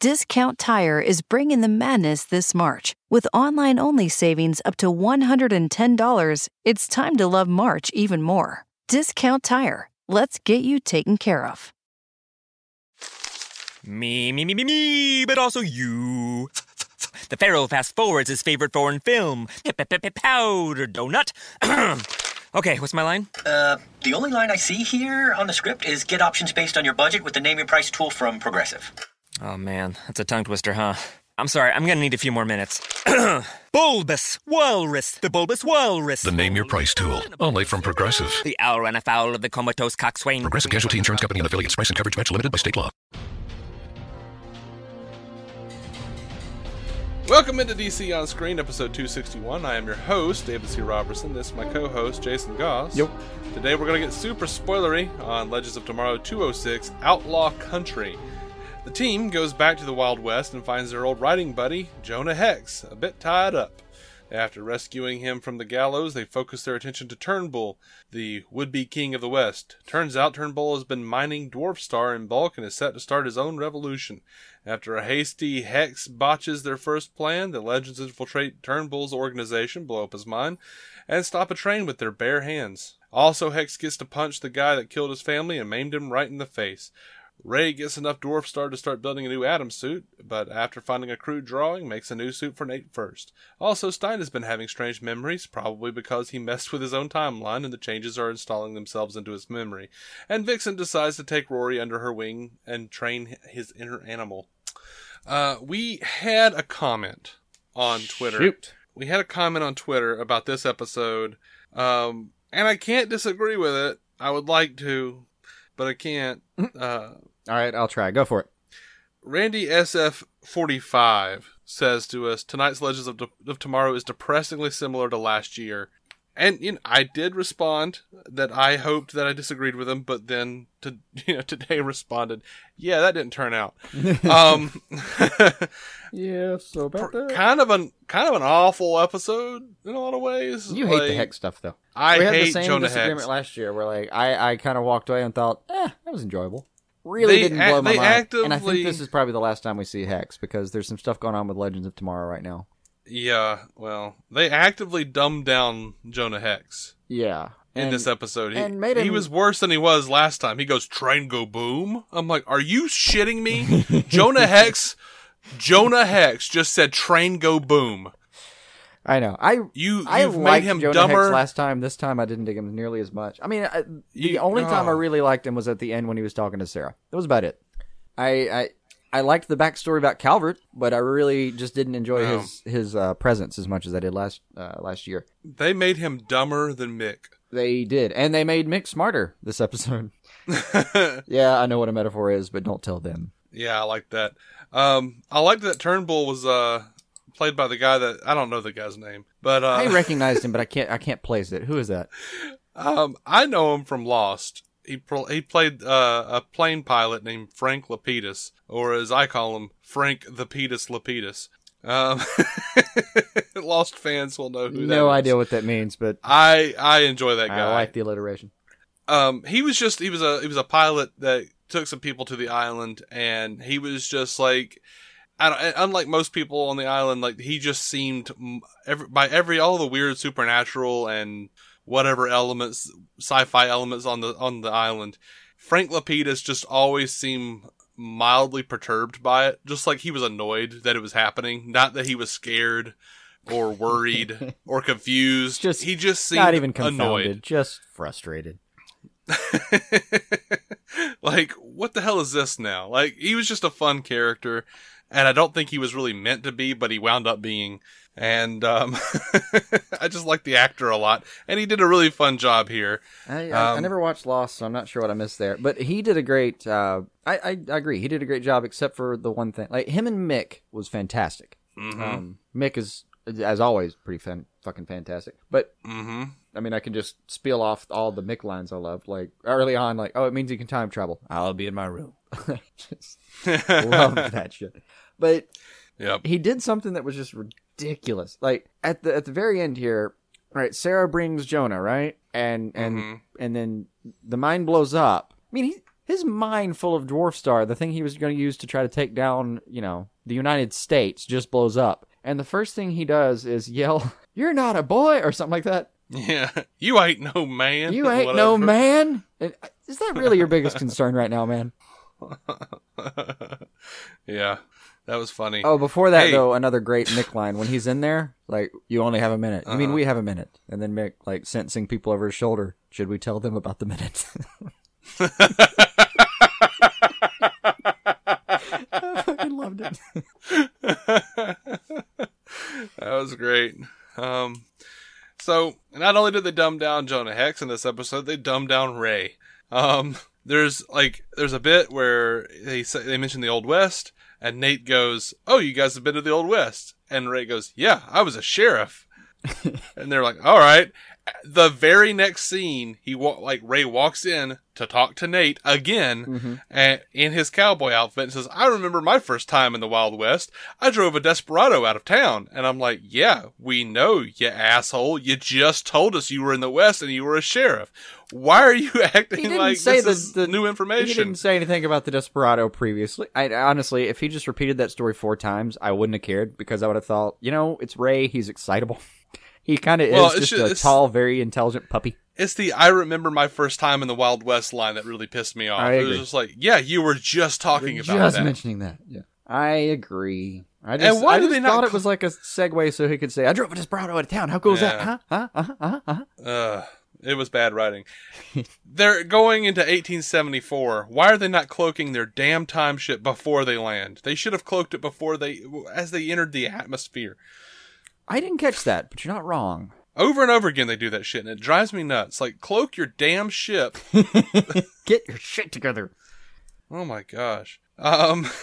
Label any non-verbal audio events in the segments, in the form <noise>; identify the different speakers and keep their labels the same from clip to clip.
Speaker 1: Discount Tire is bringing the madness this March. With online only savings up to $110, it's time to love March even more. Discount Tire. Let's get you taken care of.
Speaker 2: Me, me, me, me, me, but also you. The Pharaoh fast forwards his favorite foreign film, Powder Donut. <clears throat> okay, what's my line?
Speaker 3: Uh, the only line I see here on the script is get options based on your budget with the name your price tool from Progressive.
Speaker 2: Oh man, that's a tongue twister, huh? I'm sorry, I'm gonna need a few more minutes. <clears throat> bulbous Walrus, the Bulbous Walrus.
Speaker 4: The Name Your Price tool, only from Progressive.
Speaker 2: The owl ran afoul of the comatose coxswain.
Speaker 4: Progressive Casualty Insurance Company and affiliates. Price and coverage match limited by state law.
Speaker 5: Welcome into DC on Screen, episode 261. I am your host, David C. Roberson. This is my co host, Jason Goss.
Speaker 6: Yep.
Speaker 5: Today we're going to get super spoilery on Legends of Tomorrow 206 Outlaw Country. The team goes back to the Wild West and finds their old riding buddy, Jonah Hex, a bit tied up. After rescuing him from the gallows, they focus their attention to Turnbull, the would be king of the West. Turns out Turnbull has been mining Dwarf Star in bulk and is set to start his own revolution. After a hasty Hex botches their first plan, the legends infiltrate Turnbull's organization, blow up his mine, and stop a train with their bare hands. Also, Hex gets to punch the guy that killed his family and maimed him right in the face. Ray gets enough dwarf star to start building a new Atom suit, but after finding a crude drawing, makes a new suit for Nate first. Also, Stein has been having strange memories, probably because he <laughs> messed with his own timeline and the changes are installing themselves into his memory. And Vixen decides to take Rory under her wing and train his inner animal. Uh, we had a comment on Twitter.
Speaker 6: Shoot.
Speaker 5: We had a comment on Twitter about this episode, um, and I can't disagree with it. I would like to, but I can't. Uh,
Speaker 6: All right, I'll try. Go for it.
Speaker 5: Randy SF45 says to us, tonight's Legends of, of Tomorrow is depressingly similar to last year. And you know, I did respond that I hoped that I disagreed with him, but then to <laughs> you know today responded, yeah, that didn't turn out. <laughs> um,
Speaker 6: Yeah, so about that.
Speaker 5: kind of an kind of an awful episode in a lot of ways.
Speaker 6: You hate the
Speaker 5: Like,
Speaker 6: hex stuff, though.
Speaker 5: I
Speaker 6: we had
Speaker 5: hate
Speaker 6: the same
Speaker 5: Jonah
Speaker 6: disagreement
Speaker 5: Hex.
Speaker 6: last year, where like I, I kind of walked away and thought, eh, that was enjoyable. Really
Speaker 5: They
Speaker 6: didn't
Speaker 5: ac-
Speaker 6: blow my
Speaker 5: they
Speaker 6: mind. And I think this is probably the last time we see Hex because there's some stuff going on with Legends of Tomorrow right now.
Speaker 5: Yeah, well, they actively dumbed down Jonah Hex.
Speaker 6: Yeah.
Speaker 5: in
Speaker 6: And-
Speaker 5: this episode. He,
Speaker 6: and made
Speaker 5: he was worse than he was last time. He goes, train go boom. I'm like, are you shitting me? <laughs> Jonah Hex, Jonah Hex just said train go boom.
Speaker 6: I know. I
Speaker 5: You,
Speaker 6: I
Speaker 5: you've made
Speaker 6: liked
Speaker 5: him
Speaker 6: Jonah
Speaker 5: dumber.
Speaker 6: Hex last time. This time I didn't dig him nearly as much. I mean, I, the
Speaker 5: You-
Speaker 6: only time I
Speaker 5: oh.
Speaker 6: really liked him was at the end when he was talking to Sarah. That was about it. I I, I liked the backstory about Calvert, but I really just didn't enjoy his his uh, presence as much as I did last uh, last year.
Speaker 5: they made him dumber than Mick.
Speaker 6: They did, and they made Mick smarter this episode. <laughs> yeah, I know what a metaphor is, but don't tell them.
Speaker 5: yeah, I like that. Um, I liked that Turnbull was, uh, played by the guy that, I don't know the guy's name, but, uh,
Speaker 6: I <laughs> recognized him, but I can't I can't place it. Who is that?
Speaker 5: Um, I know him from Lost. He pro- he played uh, a plane pilot named Frank Lapidus, or as I call him, Frank the Petus Lapidus. Um, <laughs> Lost fans will know who that
Speaker 6: No idea what that means, but
Speaker 5: I I enjoy that guy.
Speaker 6: I like the alliteration.
Speaker 5: um, he was just he was a he was a pilot that took some people to the island, and he was just like. Unlike most people on the island, like he just seemed every, by every all the weird supernatural and whatever elements, sci-fi elements on the on the island, Frank Lapidus just always seemed mildly perturbed by it, just like he was annoyed that it was happening, not that he was scared or worried <laughs> or confused.
Speaker 6: Just
Speaker 5: he just seemed
Speaker 6: Not even confounded,
Speaker 5: annoyed.
Speaker 6: just frustrated. <laughs>
Speaker 5: like, what the hell is this now? Like, he was just a fun character, and I don't think he was really meant to be, but he wound up being. And um, <laughs> I just like the actor a lot, and he did a really fun job here.
Speaker 6: I, I, I
Speaker 5: Um,
Speaker 6: never watched Lost, so I'm not sure what I missed there. But he did a great. Uh, I, I I agree. He did a great job, except for the one thing. Like him and Mick was fantastic.
Speaker 5: Mm-hmm.
Speaker 6: Um, Mick is, as always, pretty fan, fucking fantastic. But
Speaker 5: mm-hmm.
Speaker 6: I mean, I can just spiel off all the Mick lines I loved. Like early on, like, oh, it means you can time travel. I'll be in my room. <laughs> just <laughs> love that shit. But
Speaker 5: Yep.
Speaker 6: he did something that was just ridiculous. Like at the at the very end here, right? Sarah brings Jonah, right? And and
Speaker 5: Mhm.
Speaker 6: and then the mine blows up. I mean, he, his mind full of Dwarf Star, the thing he was going to use to try to take down, you know, the United States, just blows up. And the first thing he does is yell, <laughs> "You're not a boy," or something like that.
Speaker 5: Yeah, <laughs> you ain't no man.
Speaker 6: You ain't no man. <laughs> Uh, Is that really your biggest concern right now, man?
Speaker 5: yeah, that was funny.
Speaker 6: Oh, before that
Speaker 5: Hey.
Speaker 6: though, another great Mick line when he's in there, like you only have a minute. I
Speaker 5: Uh-huh.
Speaker 6: mean, we have a minute, and then Mick like sentencing people over his shoulder. Should we tell them about the minute? <laughs> <laughs> I fucking loved it. <laughs>
Speaker 5: that was great. Um, so not only did they dumb down Jonah Hex in this episode, they dumbed down Ray. Um, there's like there's a bit where they say, they mention the Old West, and Nate goes, "Oh, you guys have been to the Old West," and Ray goes, "Yeah, I was a sheriff." <laughs> and they're like, "All right." The very next scene, he wa- like Ray walks in to talk to Nate again, mm-hmm. and in his cowboy outfit, and says, "I remember my first time in the Wild West. I drove a desperado out of town." And I'm like, "Yeah, we know, you asshole. You just told us you were in the West and you were a sheriff. Why are you <laughs> acting like
Speaker 6: say
Speaker 5: this
Speaker 6: the,
Speaker 5: is
Speaker 6: the
Speaker 5: new information?"
Speaker 6: He didn't say anything about the Desperado previously. I honestly, if he just repeated that story four times, I wouldn't have cared because I would have thought, you know, it's Ray. He's excitable. <laughs> He kind of
Speaker 5: Well,
Speaker 6: is
Speaker 5: it's
Speaker 6: just a tall, very intelligent puppy.
Speaker 5: It's the I remember my first time in the Wild West line that really pissed me off.
Speaker 6: I
Speaker 5: It was just like, yeah, you were just talking
Speaker 6: We're
Speaker 5: about
Speaker 6: just
Speaker 5: that.
Speaker 6: mentioning that. Yeah, I agree. I just,
Speaker 5: why
Speaker 6: I just
Speaker 5: they not
Speaker 6: thought it was like a segue so he could say, "I drove a Desperado out of town. How cool is that? Huh? Huh? Uh-huh, uh-huh, uh-huh.
Speaker 5: Uh, it was bad writing. <laughs> They're going into 1874. Why are they not cloaking their damn time ship before they land? They should have cloaked it before they, as they entered the atmosphere.
Speaker 6: I didn't catch that, but you're not wrong.
Speaker 5: Over and over again, they do that shit, and it drives me nuts. Like, cloak your damn ship. <laughs>
Speaker 6: Get your shit together.
Speaker 5: Oh my gosh. Um, <laughs>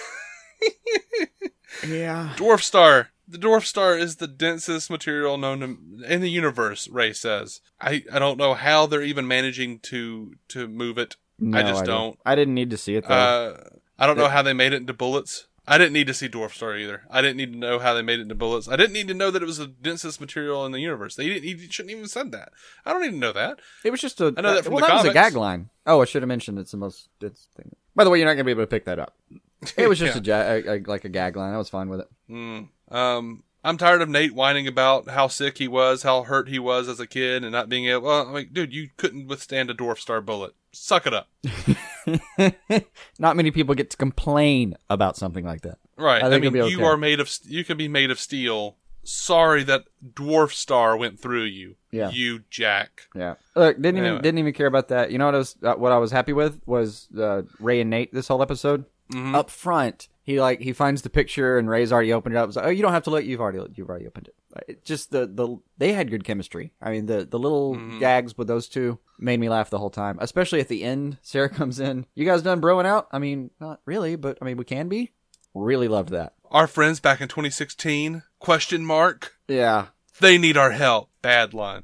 Speaker 6: Yeah.
Speaker 5: Dwarf Star. The Dwarf Star is the densest material known to, in the universe. Ray says. I, I don't know how they're even managing to to move it. I just don't.
Speaker 6: I didn't need to see it though.
Speaker 5: Uh, I don't know how they made it into bullets. I didn't need to see Dwarf Star either. I didn't need to know how they made it into bullets. I didn't need to know that it was the densest material in the universe. They didn't. He shouldn't even said that. I don't need to know that.
Speaker 6: It was just a.
Speaker 5: I know that from
Speaker 6: well,
Speaker 5: the
Speaker 6: that was a gag line. Oh, I should have mentioned it's the most. dense thing. By the way, you're not gonna be able to pick that up. <laughs> It was just a, ja- a, a like a gag line. I was fine with it.
Speaker 5: Um, I'm tired of Nate whining about how sick he was, how hurt he was as a kid, and not being able. Well, I'm like, dude, you couldn't withstand a Dwarf Star bullet. Suck it up. <laughs> <laughs>
Speaker 6: Not many people get to complain about something like that.
Speaker 5: Right.
Speaker 6: I
Speaker 5: I, mean,
Speaker 6: it'll
Speaker 5: you are made of. You can be made of steel. Sorry that Dwarf Star went through you.
Speaker 6: Yeah.
Speaker 5: You jack.
Speaker 6: Yeah. Look, didn't even didn't even care about that. You know what I was uh, what I was happy with was uh, Ray and Nate this whole episode.
Speaker 5: Mm-hmm.
Speaker 6: Up front, he like he finds the picture and Ray's already opened it up. It's like, oh, you don't have to look. You've already you've already opened it. It just the the they had good chemistry. I mean the the little
Speaker 5: Mm-hmm.
Speaker 6: gags with those two made me laugh the whole time. Especially at the end, Sarah <laughs> comes in. You guys done broing out? I mean, not really, but I mean we can be. Really loved that.
Speaker 5: Our friends back in 2016? Question mark.
Speaker 6: Yeah.
Speaker 5: They need our help. Bad line.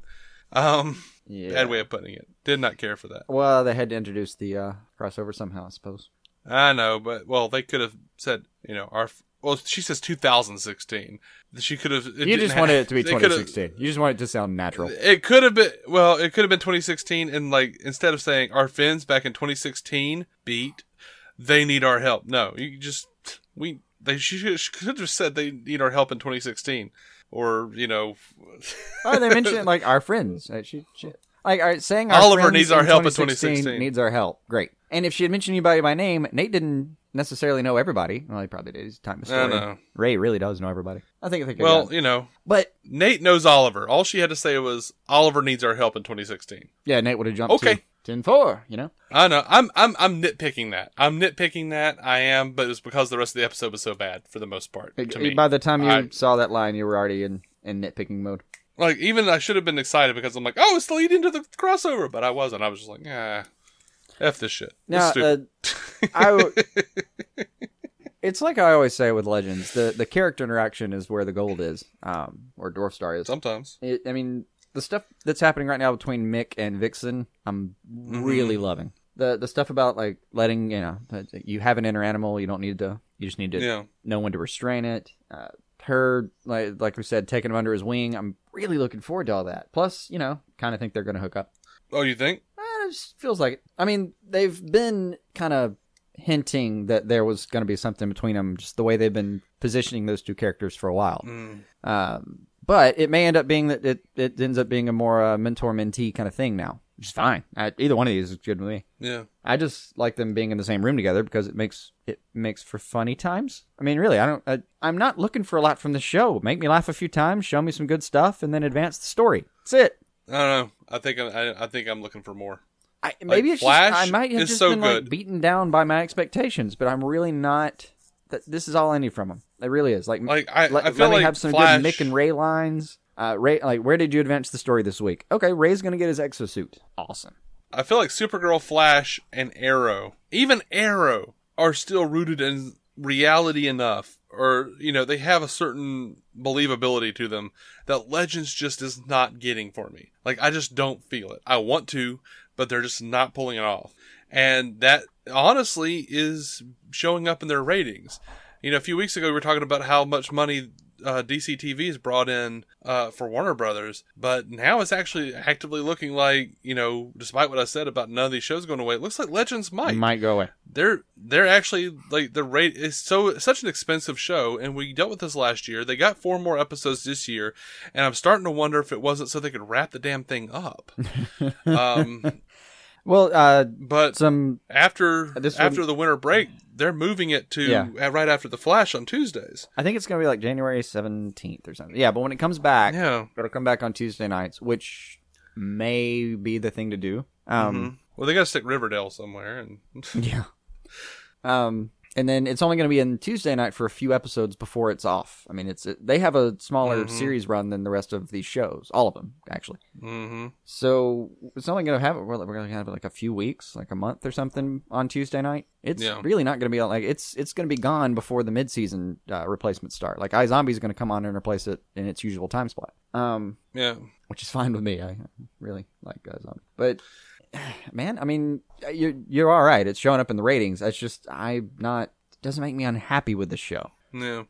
Speaker 5: Um,
Speaker 6: Yeah.
Speaker 5: bad way of putting it. Did not care for that.
Speaker 6: Well, they had to introduce the uh, crossover somehow, I suppose.
Speaker 5: I know, but well, they could have said, you know, our. Well, she says 2016. She could have.
Speaker 6: You just wanted it to be
Speaker 5: they could have-
Speaker 6: 2016. You just want it to sound natural.
Speaker 5: It could have been well. It could have been 2016, and like instead of saying our fins back in 2016 beat, they need our help. No, you just we they she should, she could have just said they need our help in 2016, or you know,
Speaker 6: Oh, they <laughs> mentioned like our friends. She, she, like all right, saying our
Speaker 5: Oliver
Speaker 6: friends
Speaker 5: needs our help in
Speaker 6: 2016
Speaker 5: 2016.
Speaker 6: Needs our help. Great. And if she had mentioned anybody by name, Nate didn't necessarily know everybody. Well, he probably did. He's time of
Speaker 5: I
Speaker 6: story.
Speaker 5: know.
Speaker 6: Ray really does know everybody. I think. I think.
Speaker 5: Well, you know,
Speaker 6: but
Speaker 5: Nate knows Oliver. All she had to say was Oliver needs our help in 2016.
Speaker 6: yeah, Nate would have jumped.
Speaker 5: Okay.
Speaker 6: to 10 4, You know.
Speaker 5: I know. I'm I'm I'm nitpicking that. I'm nitpicking that. I am, but it's because the rest of the episode was so bad for the most part. To me,
Speaker 6: By the time you
Speaker 5: I-
Speaker 6: saw that line, you were already in in nitpicking mode.
Speaker 5: like even I should have been excited because I'm like, oh, it's the lead into the crossover, but I wasn't. I was just like, ah, f this shit.
Speaker 6: Now, uh,
Speaker 5: stupid.
Speaker 6: I w- <laughs> it's like I always say with Legends, the the character interaction is where the gold is, um, or Dwarf Star is.
Speaker 5: Sometimes.
Speaker 6: It, I mean, the stuff that's happening right now between Mick and Vixen, I'm
Speaker 5: Mm-hmm.
Speaker 6: really loving. The the stuff about like letting you know you have an inner animal, you don't need to, you just need to
Speaker 5: Yeah.
Speaker 6: know when to restrain it. Uh, her like like we said, taking him under his wing. I'm really looking forward to all that. Plus, you know, kind of think they're going to hook up.
Speaker 5: Oh, you think?
Speaker 6: Feels like it. I mean, they've been kind of hinting that there was going to be something between them, just the way they've been positioning those two characters for a while. Um, but it may end up being that it, it ends up being a more uh, mentor mentee kind of thing now, which is fine. I, either one of these is good with me.
Speaker 5: Yeah.
Speaker 6: I just like them being in the same room together because it makes it makes for funny times. I mean, really, I don't. I, I'm not looking for a lot from the show. Make me laugh a few times, show me some good stuff, and then advance the story. That's it.
Speaker 5: I don't know. I think I, I think I'm looking for more.
Speaker 6: I, maybe it's
Speaker 5: Flash
Speaker 6: just I might have just
Speaker 5: so
Speaker 6: been
Speaker 5: good.
Speaker 6: like beaten down by my expectations, but I'm really not. Th- this is all I need from them. It really is. Like,
Speaker 5: Like, I-
Speaker 6: let,
Speaker 5: I feel
Speaker 6: let me
Speaker 5: like
Speaker 6: have some
Speaker 5: Flash-
Speaker 6: good Mick and Ray lines. Uh, Ray, like, where did you advance the story this week? Okay, Ray's gonna get his exosuit. Awesome.
Speaker 5: I feel like Supergirl, Flash, and Arrow, even Arrow, are still rooted in reality enough, or you know, they have a certain believability to them that Legends just is not getting for me. Like, I just don't feel it. I want to, but they're just not pulling it off, and that honestly is showing up in their ratings. You know, a few weeks ago we were talking about how much money uh, DC TV has brought in uh, for Warner Brothers, but now it's actually actively looking like you know, despite what I said about none of these shows going away, it looks like Legends might.
Speaker 6: Might go away.
Speaker 5: They're they're actually like the rate is so such an expensive show, and we dealt with this last year. They got four more episodes this year, and I'm starting to wonder if it wasn't so they could wrap the damn thing up. <laughs> um,
Speaker 6: Well, uh,
Speaker 5: but
Speaker 6: some
Speaker 5: after
Speaker 6: This
Speaker 5: after
Speaker 6: one-
Speaker 5: the winter break, they're moving it to
Speaker 6: Yeah.
Speaker 5: uh, right after the Flash on Tuesdays.
Speaker 6: I think it's gonna be like January seventeenth or something. Yeah, but when it comes back,
Speaker 5: Yeah.
Speaker 6: it'll come back on Tuesday nights, which may be the thing to do. Um,
Speaker 5: Mhm. Well, they got to stick Riverdale somewhere, and <laughs>
Speaker 6: Yeah. Um, and then it's only going to be in Tuesday night for a few episodes before it's off. I mean, it's they have a smaller series run than the rest of these shows, all of them actually.
Speaker 5: hmm
Speaker 6: So it's only going to have. We're going to have like a few weeks, like a month or something on Tuesday night. It's
Speaker 5: Yeah.
Speaker 6: really not going to be like it's it's going to be gone before the midseason uh, replacements start. Like iZombie is going to come on and replace it in its usual time slot. Um,
Speaker 5: yeah,
Speaker 6: which is fine with me. I really like uh, Zombie. But <sighs> man, I mean, you're you're all right. It's showing up in the ratings. It's just I'm not. It doesn't make me unhappy with the show.
Speaker 5: yeah.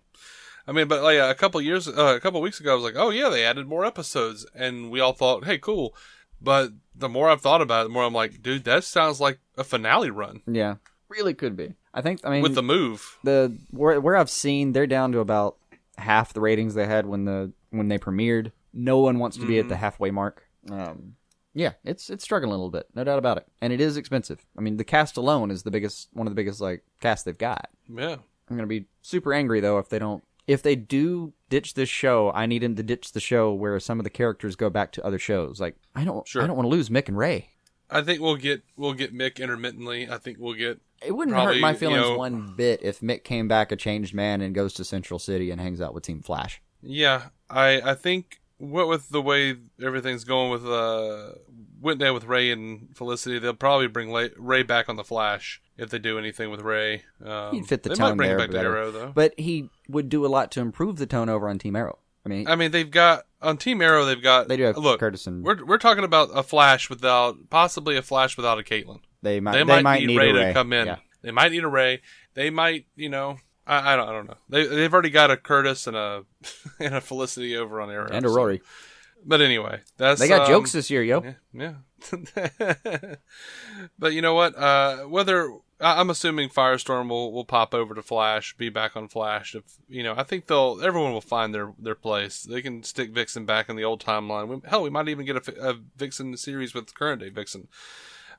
Speaker 5: I mean, but like a couple years, uh, a couple weeks ago, I was like, "Oh yeah, they added more episodes," and we all thought, "Hey, cool." But the more I've thought about it, the more I'm like, "Dude, that sounds like a finale run
Speaker 6: Yeah, really could be. I think. I mean,
Speaker 5: with the move."
Speaker 6: the where where I've seen, they're down to about half the ratings they had when the when they premiered. No one wants to be at the halfway mark. Um, yeah, it's it's struggling a little bit, no doubt about it, and it is expensive. I mean, the cast alone is the biggest, one of the biggest like casts they've got.
Speaker 5: Yeah,
Speaker 6: I'm gonna be super angry though if they don't. If they do ditch this show, I need them to ditch the show where some of the characters go back to other shows. Like I don't,
Speaker 5: Sure.
Speaker 6: I don't want to lose Mick and Ray.
Speaker 5: I think we'll get we'll get Mick intermittently. I think we'll get
Speaker 6: It wouldn't
Speaker 5: Probably,
Speaker 6: hurt my
Speaker 5: you
Speaker 6: feelings
Speaker 5: know-
Speaker 6: one bit if Mick came back a changed man and goes to Central City and hangs out with Team Flash.
Speaker 5: Yeah, I I think what with the way everything's going with uh went down with Ray and Felicity, they'll probably bring Ray back on the Flash if they do anything with Ray. Um,
Speaker 6: He'd fit the
Speaker 5: they
Speaker 6: tone
Speaker 5: might bring
Speaker 6: there
Speaker 5: back
Speaker 6: better.
Speaker 5: to Arrow though.
Speaker 6: But he would do a lot to improve the tone over on Team Arrow. I mean,
Speaker 5: I mean, they've got on Team Arrow. They've got
Speaker 6: they do have
Speaker 5: look.
Speaker 6: Curtis and
Speaker 5: We're we're talking about a Flash without possibly a Flash without a Caitlin.
Speaker 6: they might
Speaker 5: They,
Speaker 6: they,
Speaker 5: might, need, Ray,
Speaker 6: Ray
Speaker 5: to come in.
Speaker 6: Yeah.
Speaker 5: They might need a Ray. They might, you know, I, I don't I don't know. They they've already got a Curtis and a <laughs> and a Felicity over on Arrow
Speaker 6: and a
Speaker 5: so-
Speaker 6: Rory.
Speaker 5: But anyway, that's
Speaker 6: They got
Speaker 5: um,
Speaker 6: jokes this year, yo.
Speaker 5: Yeah, yeah. <laughs> but you know what? Uh, whether I'm assuming Firestorm will, will pop over to Flash, be back on Flash. If you know, I think they'll everyone will find their their place. They can stick Vixen back in the old timeline. We, hell, we might even get a, a Vixen series with current day Vixen.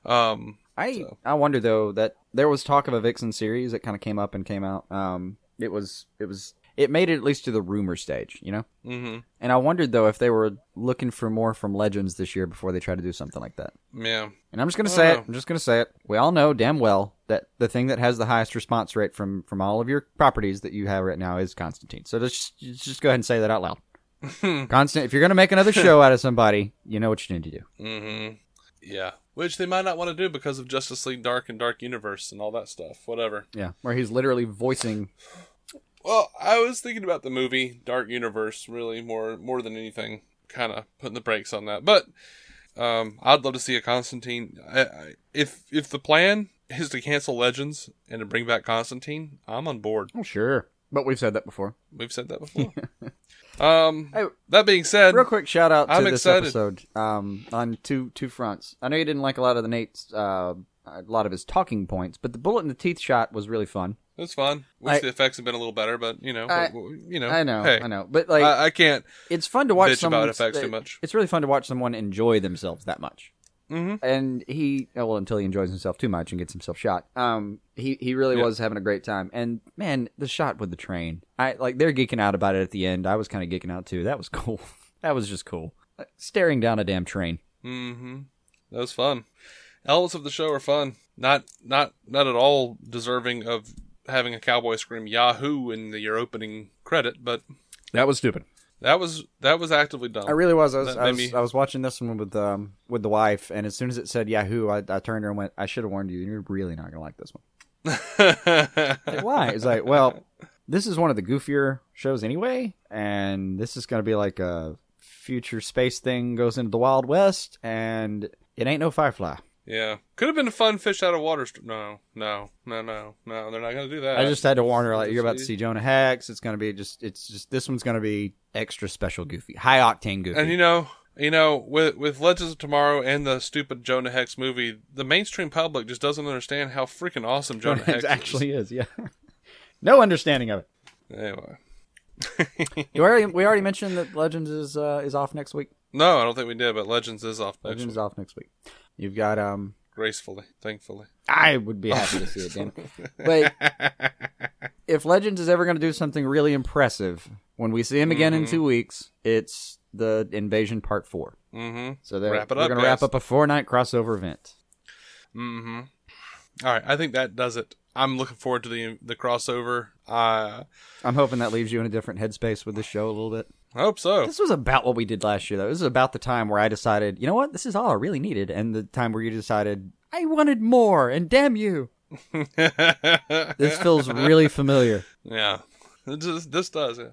Speaker 5: Um,
Speaker 6: I
Speaker 5: So.
Speaker 6: I wonder though that there was talk of a Vixen series that kind of came up and came out. Um, it was it was it made it at least to the rumor stage, you know.
Speaker 5: hmm
Speaker 6: And I wondered though if they were looking for more from Legends this year before they try to do something like that.
Speaker 5: yeah,
Speaker 6: And I'm just gonna say it.
Speaker 5: know.
Speaker 6: I'm just gonna say it. We all know damn well that the thing that has the highest response rate from from all of your properties that you have right now is Constantine. So just just go ahead and say that out loud. <laughs> Constant. If you're gonna make another show out of somebody, you know what you need to do.
Speaker 5: hmm yeah. Which they might not want to do because of Justice League Dark and Dark Universe and all that stuff. Whatever.
Speaker 6: Yeah, where he's literally voicing.
Speaker 5: Well, I was thinking about the movie Dark Universe really more more than anything, kind of putting the brakes on that. But um, I'd love to see a Constantine. I, I, if if the plan is to cancel Legends and to bring back Constantine, I'm on board.
Speaker 6: Oh sure, but we've said that before.
Speaker 5: We've said that before. <laughs> Um,
Speaker 6: Hey,
Speaker 5: that being said,
Speaker 6: Real quick shout out to
Speaker 5: I'm
Speaker 6: this
Speaker 5: excited.
Speaker 6: episode um, on two two fronts. I know you didn't like a lot of the Nate's uh, a lot of his talking points, but the bullet in the teeth shot was really fun.
Speaker 5: it was fun. Wish
Speaker 6: I-
Speaker 5: the effects had been a little better, but you know,
Speaker 6: I-
Speaker 5: you know,
Speaker 6: I know,
Speaker 5: Hey,
Speaker 6: I know, but like
Speaker 5: I, I can't.
Speaker 6: it's fun to watch someone
Speaker 5: about effects too much.
Speaker 6: It's really fun to watch someone enjoy themselves that much.
Speaker 5: Mhm.
Speaker 6: And he, oh, well, until he enjoys himself too much and gets himself shot. Um, he he really
Speaker 5: Yeah.
Speaker 6: was having a great time. And man, the shot with the train, I like they're geeking out about it at the end. I was kind of geeking out too. That was <laughs> cool. that was just cool. Like, staring down a damn train.
Speaker 5: Mm-hmm. That was fun. Elements of the show are fun. Not not not at all deserving of having a cowboy scream Yahoo in the, your opening credit, but
Speaker 6: That was stupid.
Speaker 5: That was that was actively done.
Speaker 6: I really was. I was, I was,
Speaker 5: me-
Speaker 6: I was watching this one with um with the wife, and as soon as it said Yahoo, I, I turned her and went, "I should have warned you. You're really not gonna like this one." <laughs> Like, Why? It's like, well, this is one of the goofier shows anyway, and this is gonna be like a future space thing goes into the Wild West, and it ain't no Firefly.
Speaker 5: Yeah, could have been a fun fish out of water. St- no, no, no, no, no. They're not going to do that.
Speaker 6: I just had to warn her, like, you're about to
Speaker 5: See?
Speaker 6: Jonah Hex. It's gonna be just, it's just this one's gonna be extra special goofy, high octane goofy.
Speaker 5: And you know, you know, with with Legends of Tomorrow and the stupid Jonah Hex movie, the mainstream public just doesn't understand how freaking awesome Jonah, <laughs>
Speaker 6: Hex actually is, yeah. <laughs> no understanding of it.
Speaker 5: Anyway,
Speaker 6: You already, we already mentioned that Legends is uh, is off next week.
Speaker 5: no, I don't think we did, but Legends is off next
Speaker 6: Legends is off next week. You've got um.
Speaker 5: gracefully, thankfully.
Speaker 6: I would be happy to see it, Dan. But <laughs> if Legends is ever going to do something really impressive, when we see him again in two weeks, it's the Invasion Part Four.
Speaker 5: Mm-hmm.
Speaker 6: So they're,
Speaker 5: Wrap it
Speaker 6: we're
Speaker 5: up,
Speaker 6: going to wrap up a four night crossover event.
Speaker 5: Mm-hmm. All right, I think that does it. I'm looking forward to the the crossover. Uh,
Speaker 6: I'm hoping that leaves you in a different headspace with this show a little bit.
Speaker 5: I hope so.
Speaker 6: This was about what we did last year, though. This is about the time where I decided, you know what, this is all I really needed, and the time where you decided I wanted more, and damn you, <laughs> this feels really familiar.
Speaker 5: Yeah, this, this does. Yeah.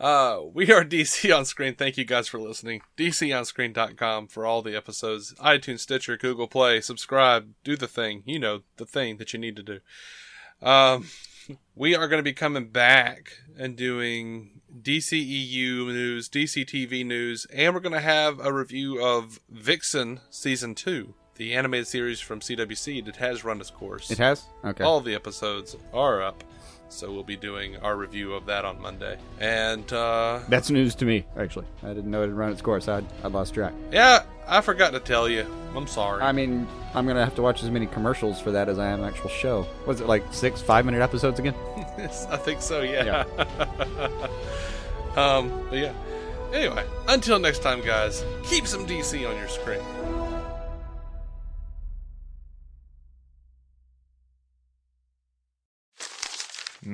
Speaker 5: Uh, we are DC on Screen. Thank you guys for listening. DCOnScreen.com for all the episodes. iTunes, Stitcher, Google Play. Subscribe. Do the thing. You know, the thing that you need to do. Um, we are going to be coming back and doing DCEU news, DC TV news, and we're going to have a review of Vixen Season 2, the animated series from CW Seed that has run its course.
Speaker 6: It has? Okay.
Speaker 5: All the episodes are up, so we'll be doing our review of that on Monday. And uh,
Speaker 6: That's news to me, actually. I didn't know it had run its course. I'd, I'd lost track.
Speaker 5: yeah, I forgot to tell you. I'm sorry.
Speaker 6: I mean, I'm going to have to watch as many commercials for that as I am an actual show. Was it like six, five minute episodes again? <laughs>
Speaker 5: I think so. Yeah. <laughs> um. But yeah. Anyway, until next time, guys. Keep some DC on your screen.